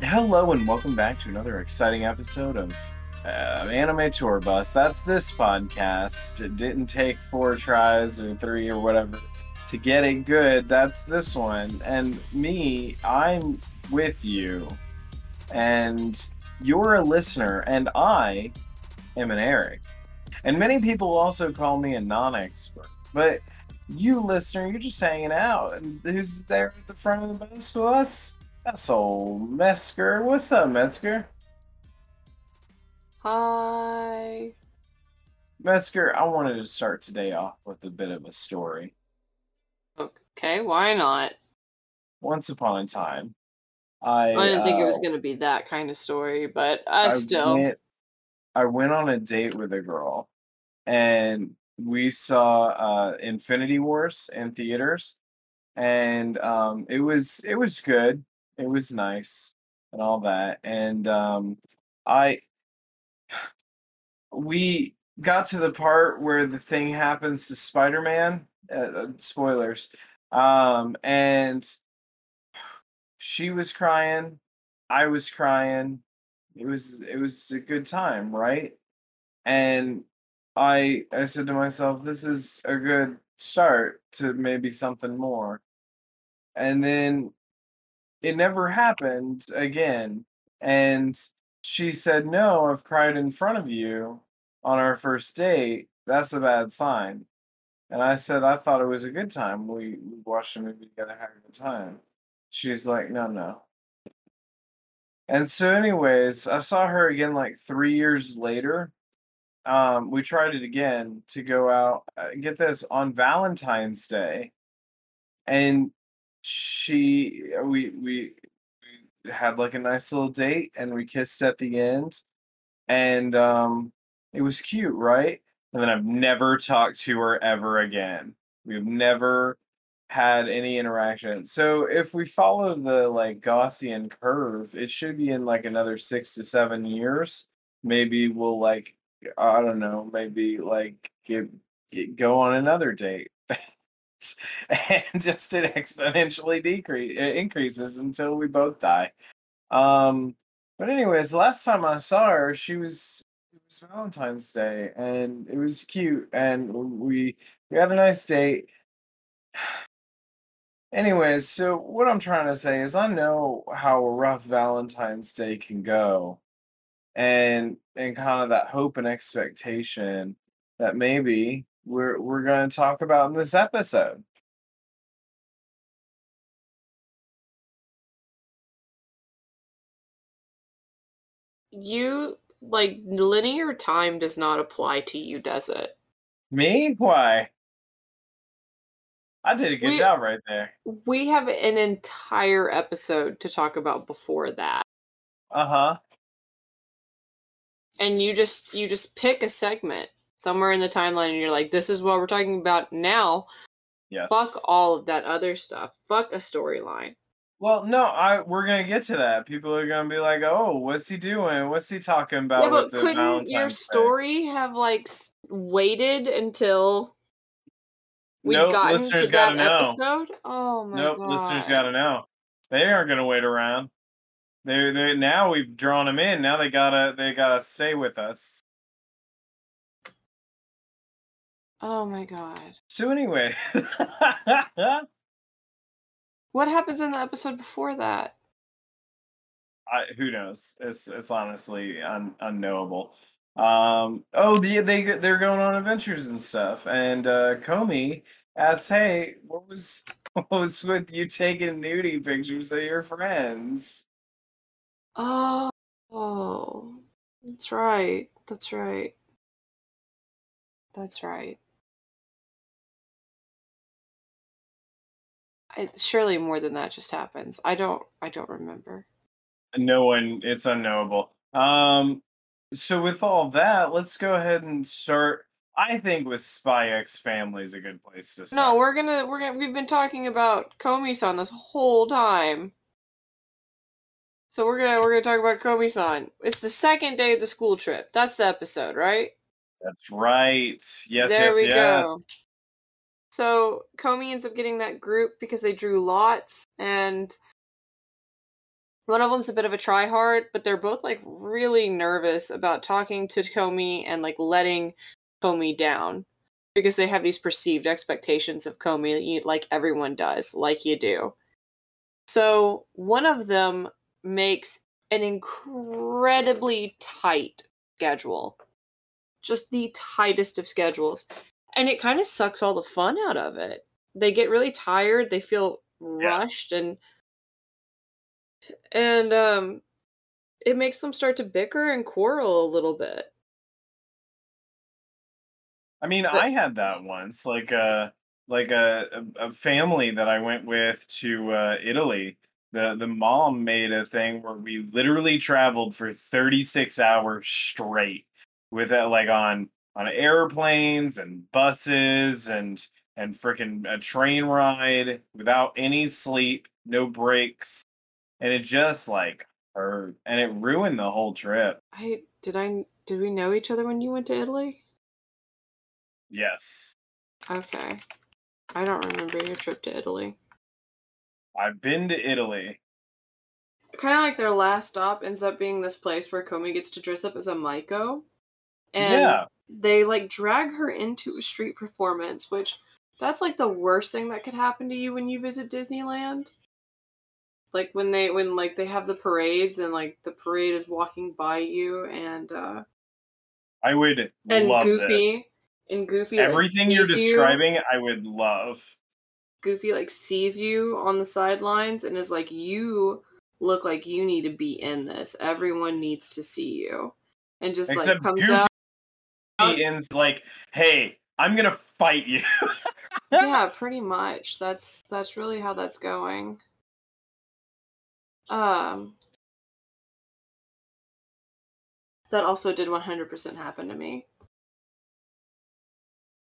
Hello and welcome back to another exciting episode of uh, Anime Tour Bus. That's this podcast. It didn't take four tries or three or whatever to get it good. That's this one. And me, I'm with you. And you're a listener, and I am an Eric. And many people also call me a non expert. But you, listener, you're just hanging out. And who's there at the front of the bus with us? That's old Metzger. What's up, Metzger? Hi. Metzger, I wanted to start today off with a bit of a story. Okay, why not? Once upon a time, I I didn't think it was uh, going to be that kind of story, but uh, I still. Went, I went on a date with a girl, and we saw uh, Infinity Wars in theaters, and um, it was it was good. It was nice and all that, and um, I we got to the part where the thing happens to Spider-Man. Uh, uh, spoilers. Um, and she was crying. I was crying. It was it was a good time, right? And I I said to myself, this is a good start to maybe something more. And then it never happened again. And she said, No, I've cried in front of you on our first date. That's a bad sign. And I said, I thought it was a good time. We, we watched a movie together, had a good time. She's like, No, no. And so, anyways, I saw her again like three years later. Um, we tried it again to go out, uh, get this, on Valentine's Day. And she, we, we, we had like a nice little date and we kissed at the end. And um, it was cute, right? And then I've never talked to her ever again. We've never had any interaction. So if we follow the like Gaussian curve, it should be in like another six to seven years. Maybe we'll like I don't know, maybe like get, get go on another date. and just it exponentially decrease it increases until we both die. Um but anyways, last time I saw her, she was it was Valentine's Day and it was cute and we we had a nice date. Anyways, so what I'm trying to say is I know how a rough Valentine's Day can go and and kind of that hope and expectation that maybe we're we're going to talk about in this episode. You, like, linear time does not apply to you, does it? Me? Why? I did a good We- job right there. We have an entire episode to talk about before that. Uh-huh. And you just you just pick a segment somewhere in the timeline and you're like, this is what we're talking about now. Yes. Fuck all of that other stuff. Fuck a storyline. Well, no, I we're gonna get to that. People are gonna be like, "Oh, what's he doing? What's he talking about?" yeah, but couldn't your Valentine's Day?" story have like waited until we Nope, gotten listeners to gotta that know. episode? Oh my god. Nope, god! listeners gotta know. They aren't gonna wait around. They they now we've drawn them in. Now they gotta they gotta stay with us. Oh my god! So anyway, What happens in the episode before that? I, who knows? It's it's honestly un, unknowable. Um. Oh, the, they they're going on adventures and stuff. And uh, Komi asks, "Hey, what was what was with you taking nudie pictures of your friends?" Oh, oh, that's right. That's right. That's right. I, surely more than that just happens. I don't. I don't remember. No one. It's unknowable. Um. So with all that, let's go ahead and start. I think with Spy X Family is a good place to start. No, we're gonna we're gonna we've been talking about Komi-san this whole time. So we're gonna we're gonna talk about Komi-san. It's the second day of the school trip. That's the episode, right? That's right. Yes. there yes. we yes. go. So Komi ends up getting that group because they drew lots, and one of them's a bit of a tryhard, but they're both like really nervous about talking to Komi and like letting Komi down because they have these perceived expectations of Komi, like everyone does, like you do. So one of them makes an incredibly tight schedule, just the tightest of schedules, and it kind of sucks all the fun out of it. They get really tired, they feel rushed, yeah. and and um, it makes them start to bicker and quarrel a little bit. I mean, but, I had that once, like a uh, like a, a family that I went with to uh, Italy. The the mom made a thing where we literally traveled for 36 hours straight with it like on on airplanes and buses and and freaking a train ride without any sleep, no breaks and it just like hurt, and it ruined the whole trip. I did I did we know each other when you went to Italy? Yes. Okay. I don't remember your trip to Italy. I've been to Italy. Kind of like their last stop ends up being this place where Komi gets to dress up as a Maiko. And yeah. They like drag her into a street performance, which that's like the worst thing that could happen to you when you visit Disneyland like when they when like they have the parades and like the parade is walking by you and uh I would and Goofy this. and Goofy everything like, you're describing you. I would love. Goofy like sees you on the sidelines and is like you look like you need to be in this. Everyone needs to see you. And just Except like comes Goofy out ends like, "Hey, I'm going to fight you." yeah, pretty much. That's that's really how that's going. Um, that also did 100% happen to me.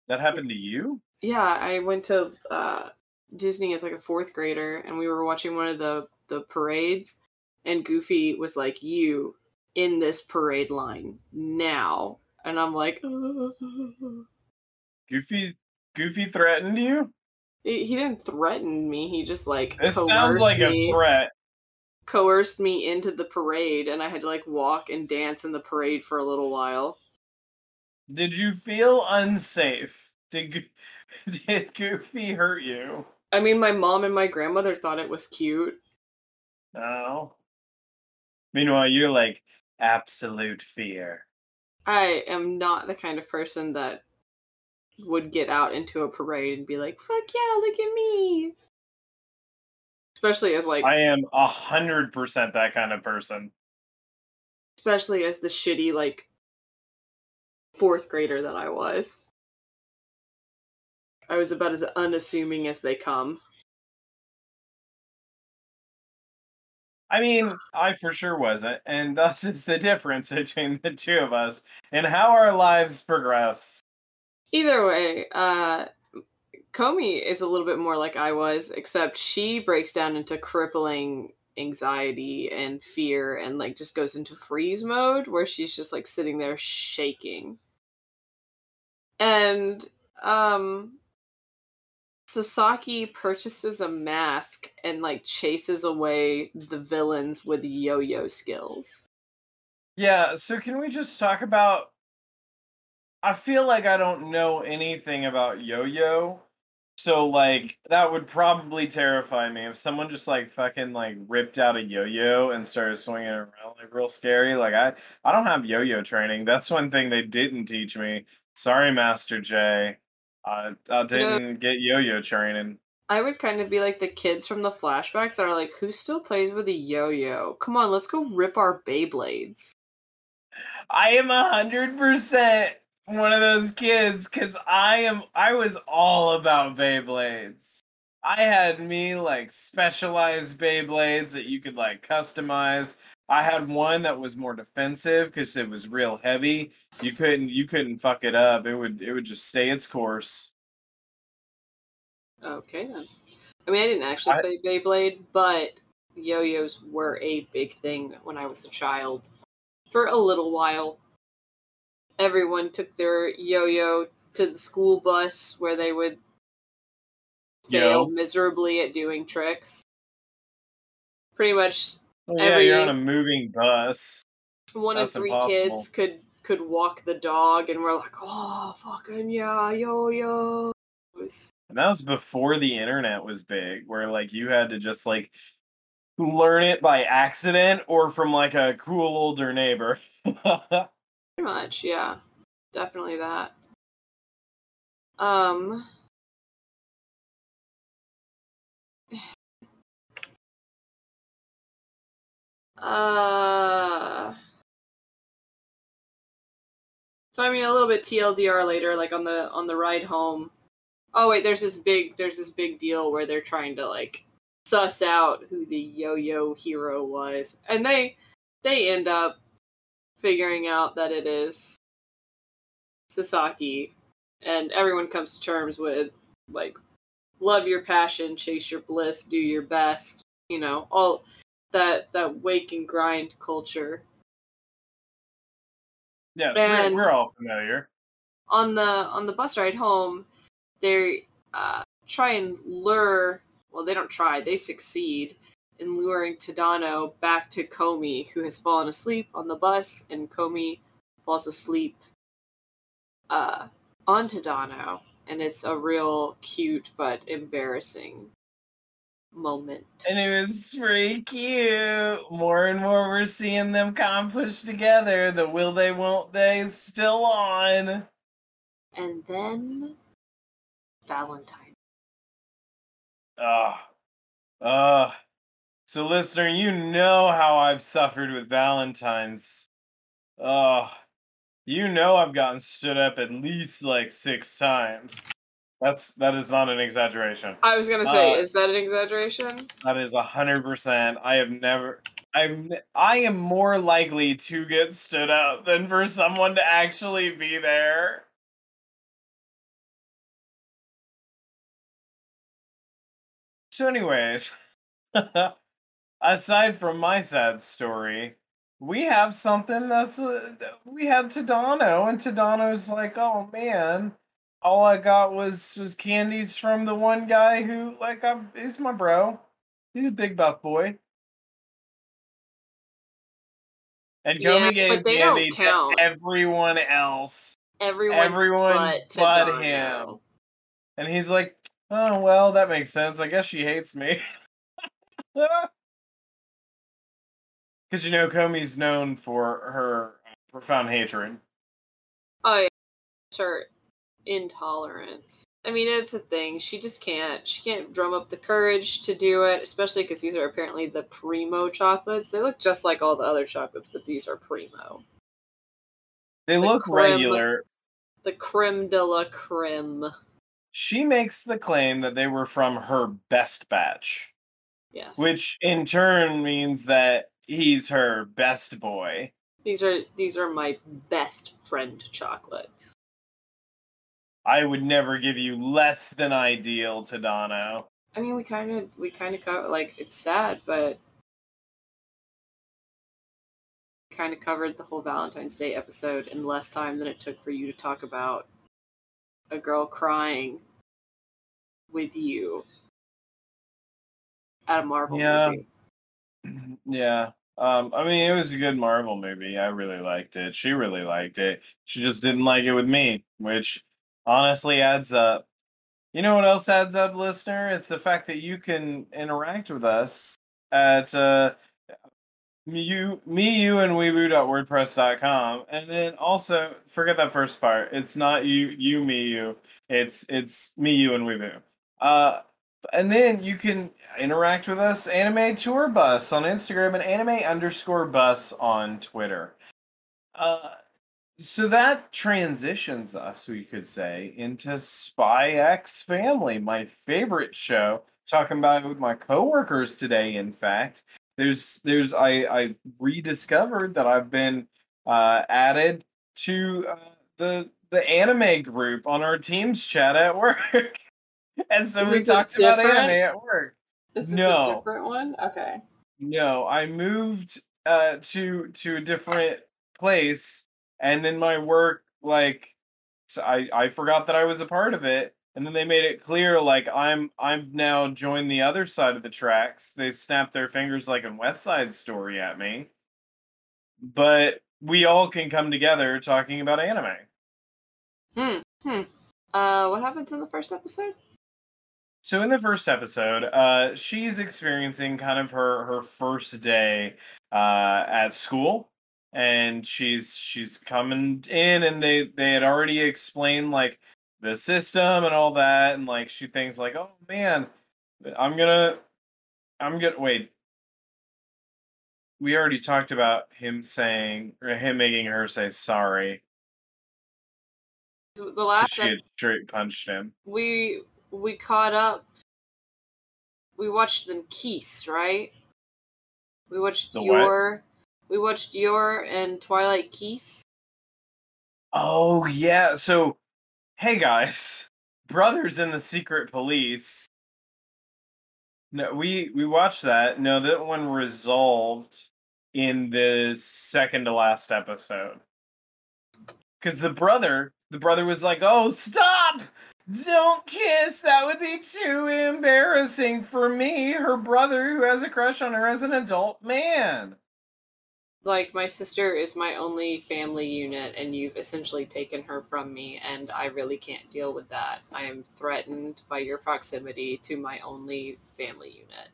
That happened to you? Yeah, I went to uh, Disney as like a fourth grader, and we were watching one of the the parades, and Goofy was like, "You in this parade line now," and I'm like, "Goofy, Goofy threatened you." He, he didn't threaten me. He just like it sounds like me. a threat coerced me into the parade and I had to like walk and dance in the parade for a little while. Did you feel unsafe? Did did Goofy hurt you? I mean, my mom and my grandmother thought it was cute. Oh. Meanwhile, you're like absolute fear. I am not the kind of person that would get out into a parade and be like, "Fuck yeah, look at me." especially as like I am a hundred percent that kind of person. Especially as the shitty like fourth grader that I was. I was about as unassuming as they come. I mean, I for sure wasn't, and thus is the difference between the two of us and how our lives progress. Either way, uh, Komi is a little bit more like I was, except she breaks down into crippling anxiety and fear and like just goes into freeze mode where she's just like sitting there shaking. And um Sasaki purchases a mask and like chases away the villains with yo-yo skills. Yeah, so can we just talk about I feel like I don't know anything about yo-yo so like that would probably terrify me if someone just like fucking like ripped out a yo-yo and started swinging around like real scary. Like I I don't have yo-yo training. That's one thing they didn't teach me. Sorry, Master J. I I didn't you know, get yo-yo training. I would kind of be like the kids from the flashback that are like, who still plays with a yo-yo? Come on, let's go rip our Beyblades. I am a hundred percent one of those kids because I am I was all about Beyblades. I had me like specialized Beyblades that you could like customize. I had one that was more defensive because it was real heavy. You couldn't you couldn't fuck it up. It would it would just stay its course. Okay then. I mean I didn't actually I, play Beyblade, but yo-yos were a big thing when I was a child. For a little while everyone took their yo-yo to the school bus where they would fail Yo. miserably at doing tricks. Pretty much Well, yeah, you're on a moving bus. one That's of three impossible. kids could could walk the dog, and we're like, oh fucking yeah, yo yo. And that was before the internet was big, where like you had to just like learn it by accident or from like a cool older neighbor. Pretty much, yeah. Definitely that. Um Uh So I mean a little bit TLDR later, like on the on the ride home. Oh wait, there's this big there's this big deal where they're trying to like suss out who the yo-yo hero was. And they they end up figuring out that it is Sasaki, and everyone comes to terms with like love your passion, chase your bliss, do your best. You know, all that that wake and grind culture. yes, we're, we're all familiar. On the on the bus ride home, they uh, try and lure. Well, they don't try; they succeed in luring Tadano back to Komi, who has fallen asleep on the bus, and Komi falls asleep uh, on Tadano, and it's a real cute but embarrassing moment. And it was pretty cute. More and more we're seeing them accomplish together. The will they, won't they is still on. And then Valentine. Ugh. Ugh. So, listener, you know how I've suffered with Valentine's. Ugh. You know I've gotten stood up at least like six times. That's that is not an exaggeration. I was gonna say, Uh, is that an exaggeration? That is a hundred percent. I have never. I'm. I am more likely to get stood up than for someone to actually be there. So, anyways, aside from my sad story, we have something that's uh, we had Tadano, and Tadano's like, "Oh man, all I got was was candies from the one guy who like I'm, he's my bro. He's a big buff boy." And Yeah, gave candy to everyone else, Everyone, everyone but, but him. and he's like, "Oh well, that makes sense. I guess she hates me." Because you know, Komi's known for her uh, profound hatred. Oh yeah, her intolerance. I mean, it's a thing. She just can't. She can't drum up the courage to do it, especially because these are apparently the primo chocolates. They look just like all the other chocolates, but these are primo. They The look creme. regular. The creme de la creme. She makes the claim that they were from her best batch, Yes. which in turn means that he's her best boy. these are these are my best friend chocolates. I would never give you less than ideal to Dono. I mean, we kind of we kind of cover like it's sad, but kind of covered the whole Valentine's Day episode in less time than it took for you to talk about a girl crying with you at a Marvel Yeah. movie. yeah. Um, I mean, it was a good Marvel movie. I really liked it. She really liked it. She just didn't like it with me, which honestly adds up. You know what else adds up, listener? It's the fact that you can interact with us at uh, you, me, you, and weeboo.wordpress.com. And then also, forget that first part. It's not you, you, me, you. It's it's me, you, and weeboo. Uh, and then you can interact with us, Anime Tour Bus on Instagram and anime underscore bus on Twitter. Uh, so that transitions us, we could say, into Spy X Family, my favorite show. Talking about it with my coworkers today, in fact. There's there's I, I rediscovered that I've been uh, added to uh, the the anime group on our teams chat at work. and so Is we talked about anime at work. Is this No. a different one? Okay. No, I moved uh to to a different place and then my work like so I I forgot that I was a part of it and then they made it clear like I'm I'm now joined the other side of the tracks. They snapped their fingers like in West Side Story at me. But we all can come together talking about anime. Hmm. Hmm. Uh, what happens in the first episode? So in the first episode, uh, she's experiencing kind of her her first day uh, at school, and she's she's coming in, and they they had already explained like the system and all that, and like she thinks like, oh man, I'm gonna, I'm gonna wait. We already talked about him saying or him making her say sorry. the last She had straight punched him. we we caught up. We watched them kiss, right? We watched The what? We watched Yor and Twilight kiss. Oh yeah. So, hey guys, brothers in the secret police. No, we we watched that. No, that one resolved in the second to last episode. Because the brother, the brother was like, "Oh, stop! Don't kiss. That would be too embarrassing for me, her brother, who has a crush on her as an adult man." Like my sister is my only family unit, and you've essentially taken her from me, and I really can't deal with that. I am threatened by your proximity to my only family unit.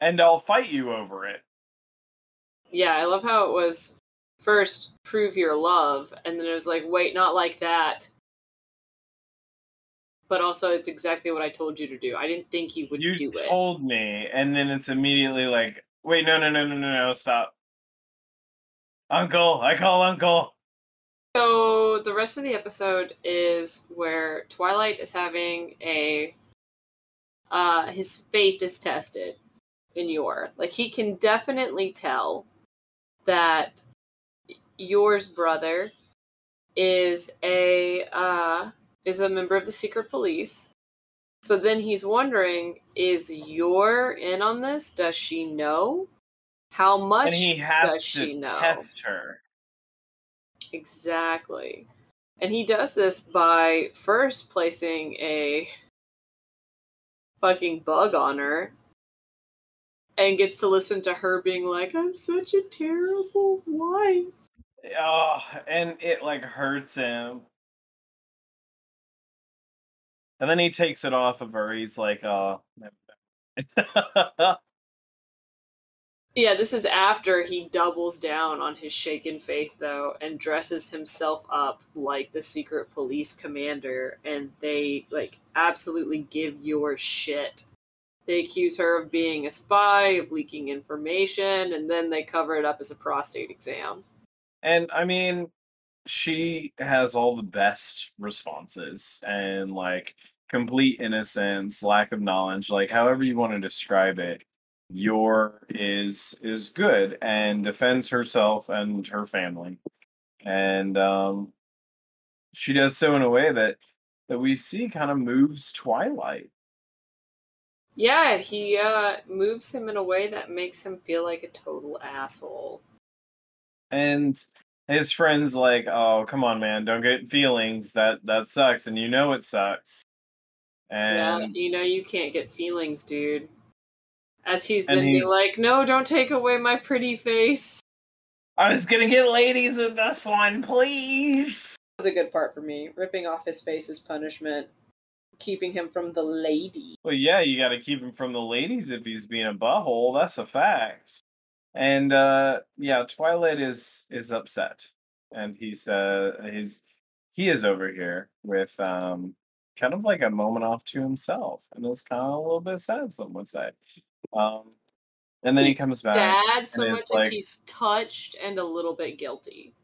And I'll fight you over it. Yeah, I love how it was first prove your love, and then it was like, wait, not like that. But also, it's exactly what I told you to do. I didn't think you would you do it. told me and then it's immediately like wait no no no no no no stop. Uncle i call uncle. So the rest of the episode is where Twilight is having a uh his faith is tested in Yor like he can definitely tell that Yor's brother is a uh is a member of the secret police. So then he's wondering is Yor in on this? Does she know? How much and he has does to she know? test her Exactly. And he does this by first placing a fucking bug on her and gets to listen to her being like, I'm such a terrible wife. oh and it like hurts him and then he takes it off of her he's like oh Yeah, this is after he doubles down on his shaken faith, though, and dresses himself up like the secret police commander, and they, like, absolutely give Yor shit. They accuse her of being a spy, of leaking information, and then they cover it up as a prostate exam. And I mean, she has all the best responses and like complete innocence, lack of knowledge, like however you want to describe it. Yor is is good and defends herself and her family. And um she does so in a way that that we see kind of moves Twilight. Yeah, he uh, moves him in a way that makes him feel like a total asshole. And his friends like, "Oh, come on, man, don't get feelings. That that sucks, and you know it sucks." Yeah, And you know you can't get feelings, dude. As he's And then be he's- like, "No, don't take away my pretty face." I was gonna get ladies with this one, please. That was a good part for me. Ripping off his face as punishment, keeping him from the lady. Well, yeah, you got to keep him from the ladies if he's being a butthole. That's a fact. And uh yeah, Twilight is is upset, and he's uh he's he is over here with um kind of like a moment off to himself, and it's kind of a little bit sad. Some would say. Um, and then He's he comes back, Sad so much it's as he's touched and a little bit guilty.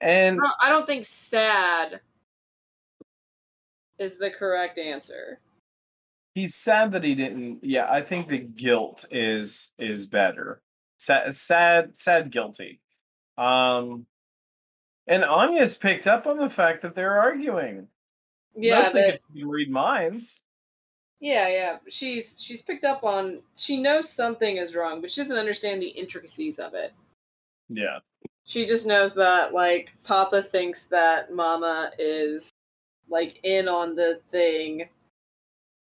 and I don't, I don't think sad is the correct answer. he's sad that he didn't yeah i think the guilt is is better sad sad sad guilty um and anya's picked up on the fact that they're arguing Yeah, Mostly that, can read minds yeah, yeah. She's she's picked up on. She knows something is wrong, but she doesn't understand the intricacies of it. yeah She just knows that like Papa thinks that Mama is like in on the thing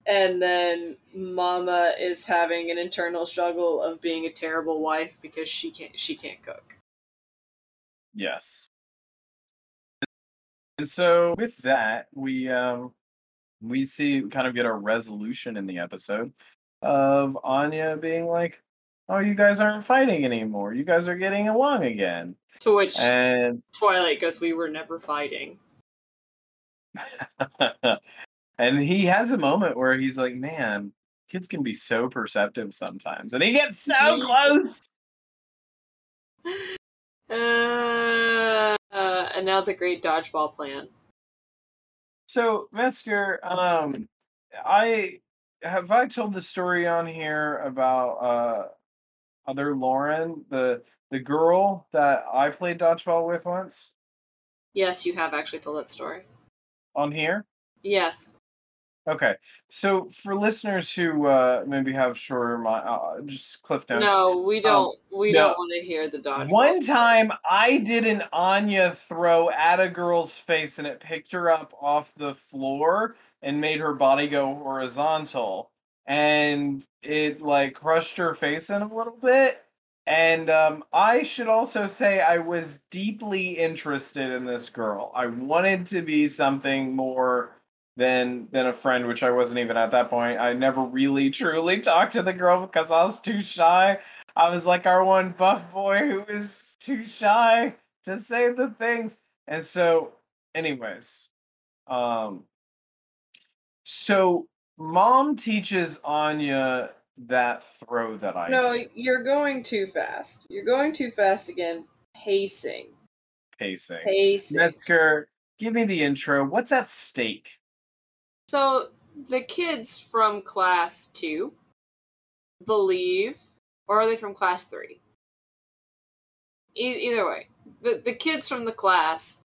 and then mama is having an internal struggle of being a terrible wife because she can't she can't cook Yes. And so with that, we um we see kind of get a resolution in the episode of Anya being like, "Oh, you guys aren't fighting anymore. You guys are getting along again." to which And twilight goes we were never fighting and he has a moment where he's like, "Man, kids can be so perceptive sometimes." And he gets so close. uh, uh, and now the great dodgeball plan So, Metzger, um, I have I told the story on here about uh other Lauren, the the girl that I played dodgeball with once yes you have actually told that story on here. yes Okay, so for listeners who uh maybe have shorter my uh, just cliff notes. no we don't we Um, no. don't want to hear the dodgeball One time I did an Anya throw at a girl's face and it picked her up off the floor and made her body go horizontal. And it like crushed her face in a little bit. And um, I should also say I was deeply interested in this girl. I wanted to be something more than than a friend, which I wasn't even at that point. I never really truly talked to the girl because I was too shy. I was like our one buff boy who was too shy to say the things. And so, anyways, um, so mom teaches Anya that throw that I No, did, you're going too fast. You're going too fast again. Pacing. pacing. Pacing. Metzger, give me the intro. What's at stake? So the kids from class two believe, or are they from class three? E- either way, the the kids from the class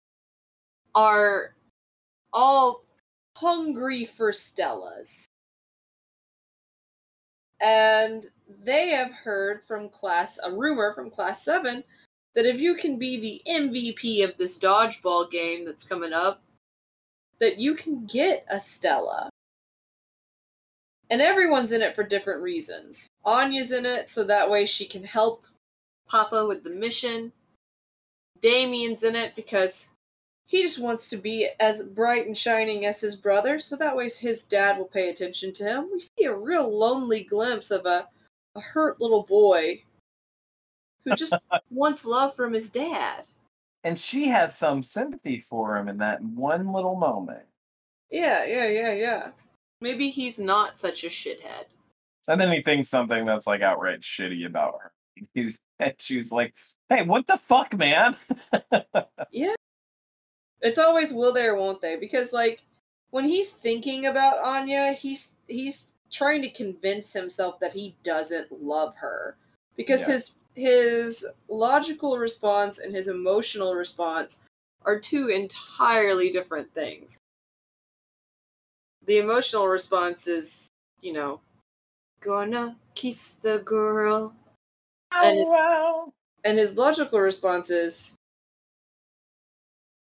are all hungry for Stellas, and they have heard from class a rumor from class seven that if you can be the MVP of this dodgeball game that's coming up, that you can get a Stella. And everyone's in it for different reasons. Anya's in it so that way she can help Papa with the mission. Damian's in it because he just wants to be as bright and shining as his brother, so that way his dad will pay attention to him. We see a real lonely glimpse of a, a hurt little boy who just wants love from his dad. And she has some sympathy for him in that one little moment. Yeah, yeah, yeah, yeah. Maybe he's not such a shithead. And then he thinks something that's like outright shitty about her. He's and she's like, "Hey, what the fuck, man?" Yeah. It's always will they or won't they? Because like when he's thinking about Anya, he's he's trying to convince himself that he doesn't love her. Because Yeah. his his logical response and his emotional response are two entirely different things. The emotional response is, you know, gonna kiss the girl. Oh, and his- wow. And his logical response is,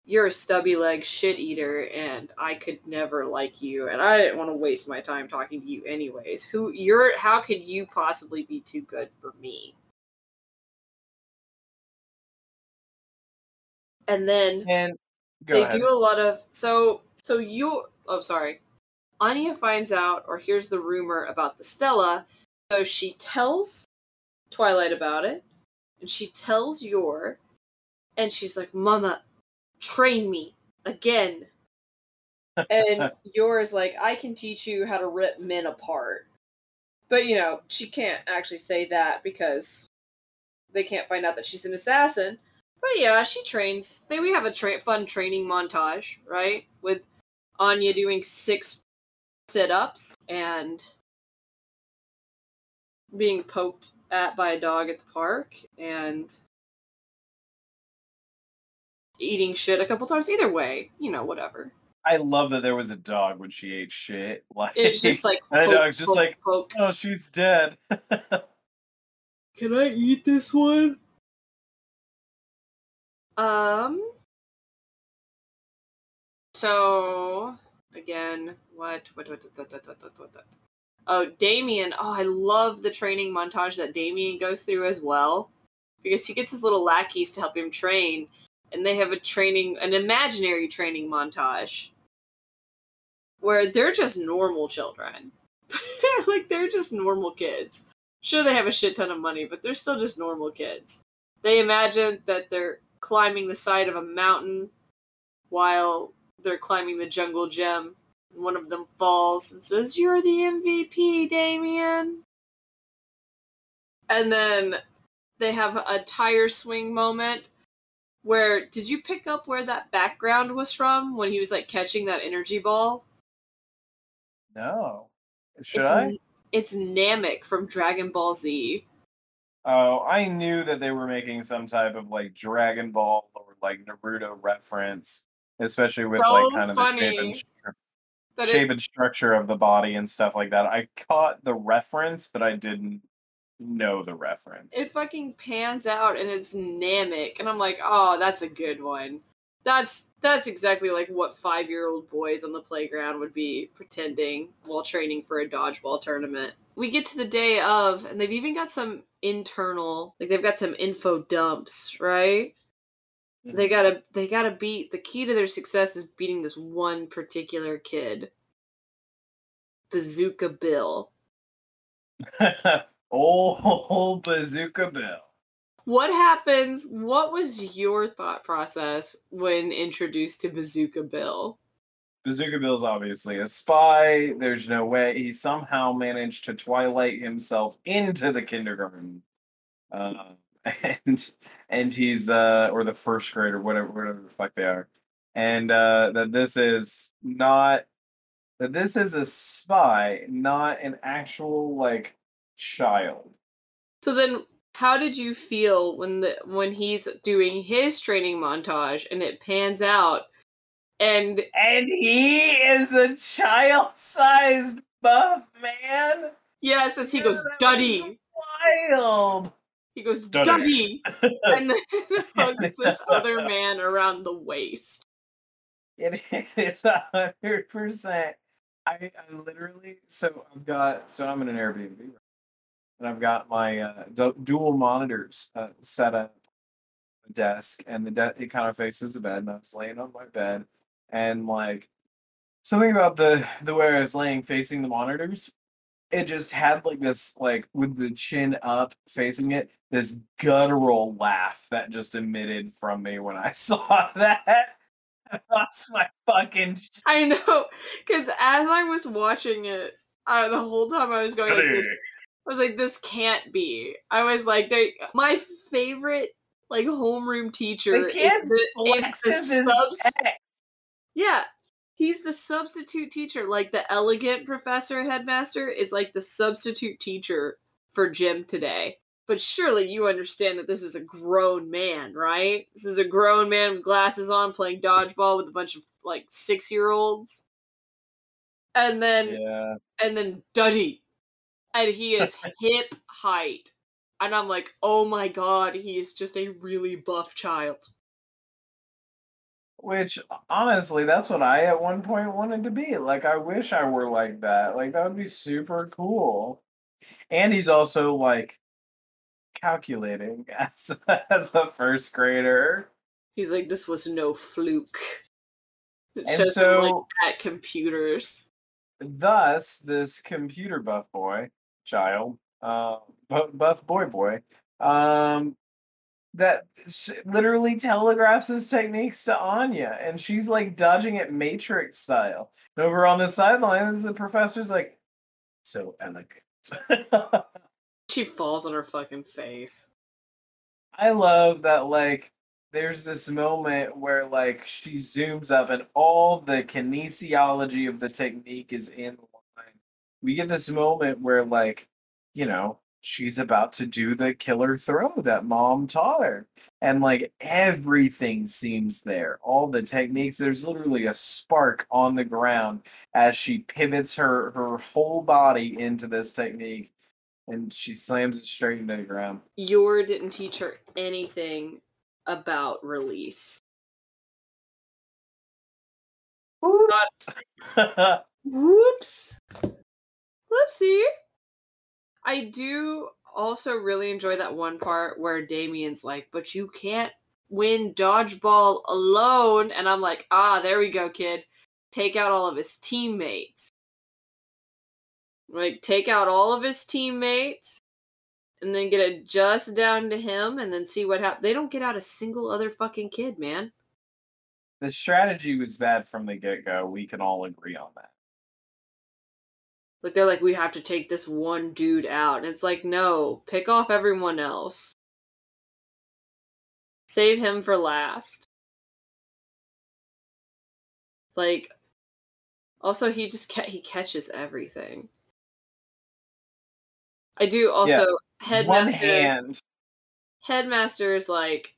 You're a stubby leg shit eater, and I could never like you, and I didn't want to waste my time talking to you anyways. Who you're how could you possibly be too good for me? And then And they ahead. do a lot of so so you oh sorry. Anya finds out or hears the rumor about the stella so she tells twilight about it and she tells yor and she's like mama train me again. And yor is like i can teach you how to rip men apart. But you know she can't actually say that because they can't find out that she's an assassin but yeah, she trains. They we have a tra- fun training montage, right? With Anya doing six sit-ups and being poked at by a dog at the park and eating shit a couple times. Either way, you know, whatever. I love that there was a dog when she ate shit. Like It's just like And the dog's just poke, like, poke. oh, she's dead. Can I eat this one? Um. so again, what what what what what what what, what, what? Oh, Damian. Oh, I love the training montage that Damian goes through as well. Because he gets his little lackeys to help him train, and they have a training an imaginary training montage where they're just normal children. like they're just normal kids. Sure they have a shit ton of money, but they're still just normal kids. They imagine that they're climbing the side of a mountain while they're climbing the jungle gem. One of them falls and says, You're the MVP, Damian. And then they have a tire swing moment where did you pick up where that background was from when he was like catching that energy ball? No. Should it's, I? It's Namek from Dragon Ball Z. Oh, I knew that they were making some type of like Dragon Ball or like Naruto reference, especially with So like kind of the shape and, stru- shape it, and structure of the body and stuff like that. I caught the reference, but I didn't know the reference. it fucking pans out and it's Namek, and I'm like, oh, that's a good one. That's that's exactly like what five year old boys on the playground would be pretending while training for a dodgeball tournament. We get to the day of, and they've even got some internal, like they've got some info dumps, right? Mm-hmm. They gotta they gotta beat the key to their success is beating this one particular kid. Bazooka Bill. oh, Bazooka Bill. What happens? What was your thought process when introduced to Bazooka Bill? Bazooka Bill's obviously a spy. There's no way he somehow managed to twilight himself into the kindergarten, uh, and and he's uh or the first grade or whatever whatever the fuck they are, and uh, that this is not that this is a spy, not an actual like child. So then how did you feel when the when he's doing his training montage and it pans out and And he is a child-sized buff man. yes as he goes that Duddy Wild. he goes Duddy. Duddy and then hugs this other man around the waist. It is a hundred percent. I, I literally so I've got so I'm in an Airbnb right? And I've got my uh, du- dual monitors uh, set up on the desk and the de- it kind of faces the bed and I was laying on my bed and like something about the the way I was laying facing the monitors it just had like this like with the chin up facing it this guttural laugh that just emitted from me when I saw that. I lost my fucking shit. I know cuz as I was watching it uh, the whole time I was going like this I was like, this can't be. I was like, they my favorite like homeroom teacher The is the, is the subs. Yeah, he's the substitute teacher. Like the elegant professor headmaster is like the substitute teacher for gym today. But surely you understand that this is a grown man, right? This is a grown man with glasses on playing dodgeball with a bunch of like six year olds. And then Yeah. and then Duddy. And he is hip height. And I'm like, oh my god, he is just a really buff child. Which honestly, that's what I at one point wanted to be. Like I wish I were like that. Like that would be super cool. And he's also like calculating as as a first grader. He's like, this was no fluke. It And shows him like so at computers. thus this computer buff boy child uh buff boy boy um that literally telegraphs his techniques to anya and she's like dodging it matrix style and over on the sidelines the professor's like so elegant She falls on her fucking face. i love that like there's this moment where like she zooms up and all the kinesiology of the technique is in. We get this moment where like, you know, she's about to do the killer throw that mom taught her. And like everything seems there. All the techniques, there's literally a spark on the ground as she pivots her her whole body into this technique and she slams it straight into the ground. Yor didn't teach her anything about release. Oops. Whoops. Whoopsie. I do also really enjoy that one part where Damian's like, but you can't win dodgeball alone. And I'm like, ah, there we go, kid. Take out all of his teammates. Like, take out all of his teammates and then get it just down to him and then see what happens. They don't get out a single other fucking kid, man. the strategy was bad from the get go. We can all agree on that. Like they're like, we have to take this one dude out. And it's like, no, pick off everyone else. Save him for last. Like also he just ca- he catches everything. I do also One headmaster hand. headmaster is like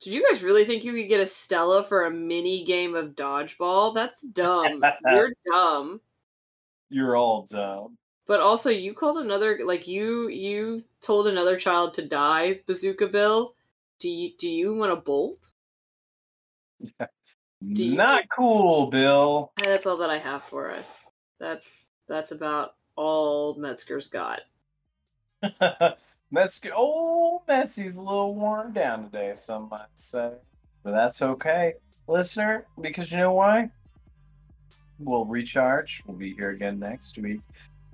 did you guys really think you could get a Stella for a mini game of dodgeball? That's dumb. You're dumb. You're all dumb. But also, you called another like you you told another child to die, Bazooka Bill. Do you do you want a bolt? Do you- Not cool, Bill. And that's all that I have for us. That's that's about all Metzger's got. Metzger, oh, Metsy's a little worn down today, some might say. But that's okay, listener, because you know why? We'll recharge. We'll be here again next week.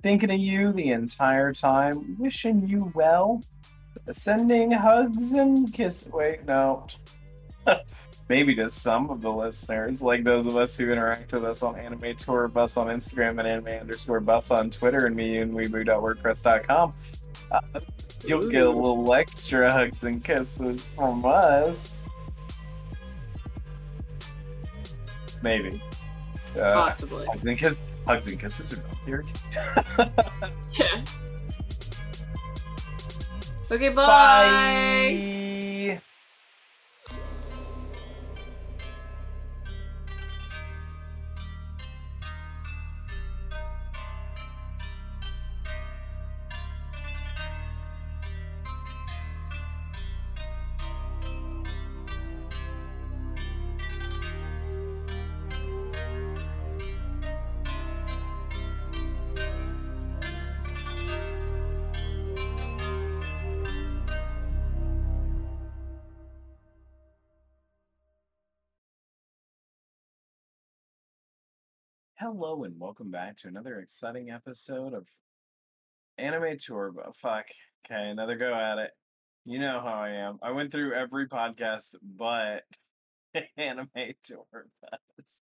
Thinking of you the entire time, wishing you well, sending hugs and kiss. Wait, no. Maybe to some of the listeners, like those of us who interact with us on Anime Tour Bus on Instagram and anime underscore bus on Twitter and me and weeboo.wordpress.com. Uh, you'll get a little extra hugs and kisses from us. Maybe. Uh, Possibly. hugs and kiss, hugs and kisses are not guaranteed. Yeah. Okay, bye. Bye. Hello and welcome back to another exciting episode of Anime Tour. But fuck, okay, another go at it. You know how I am. I went through every podcast but Anime Tour. Bus.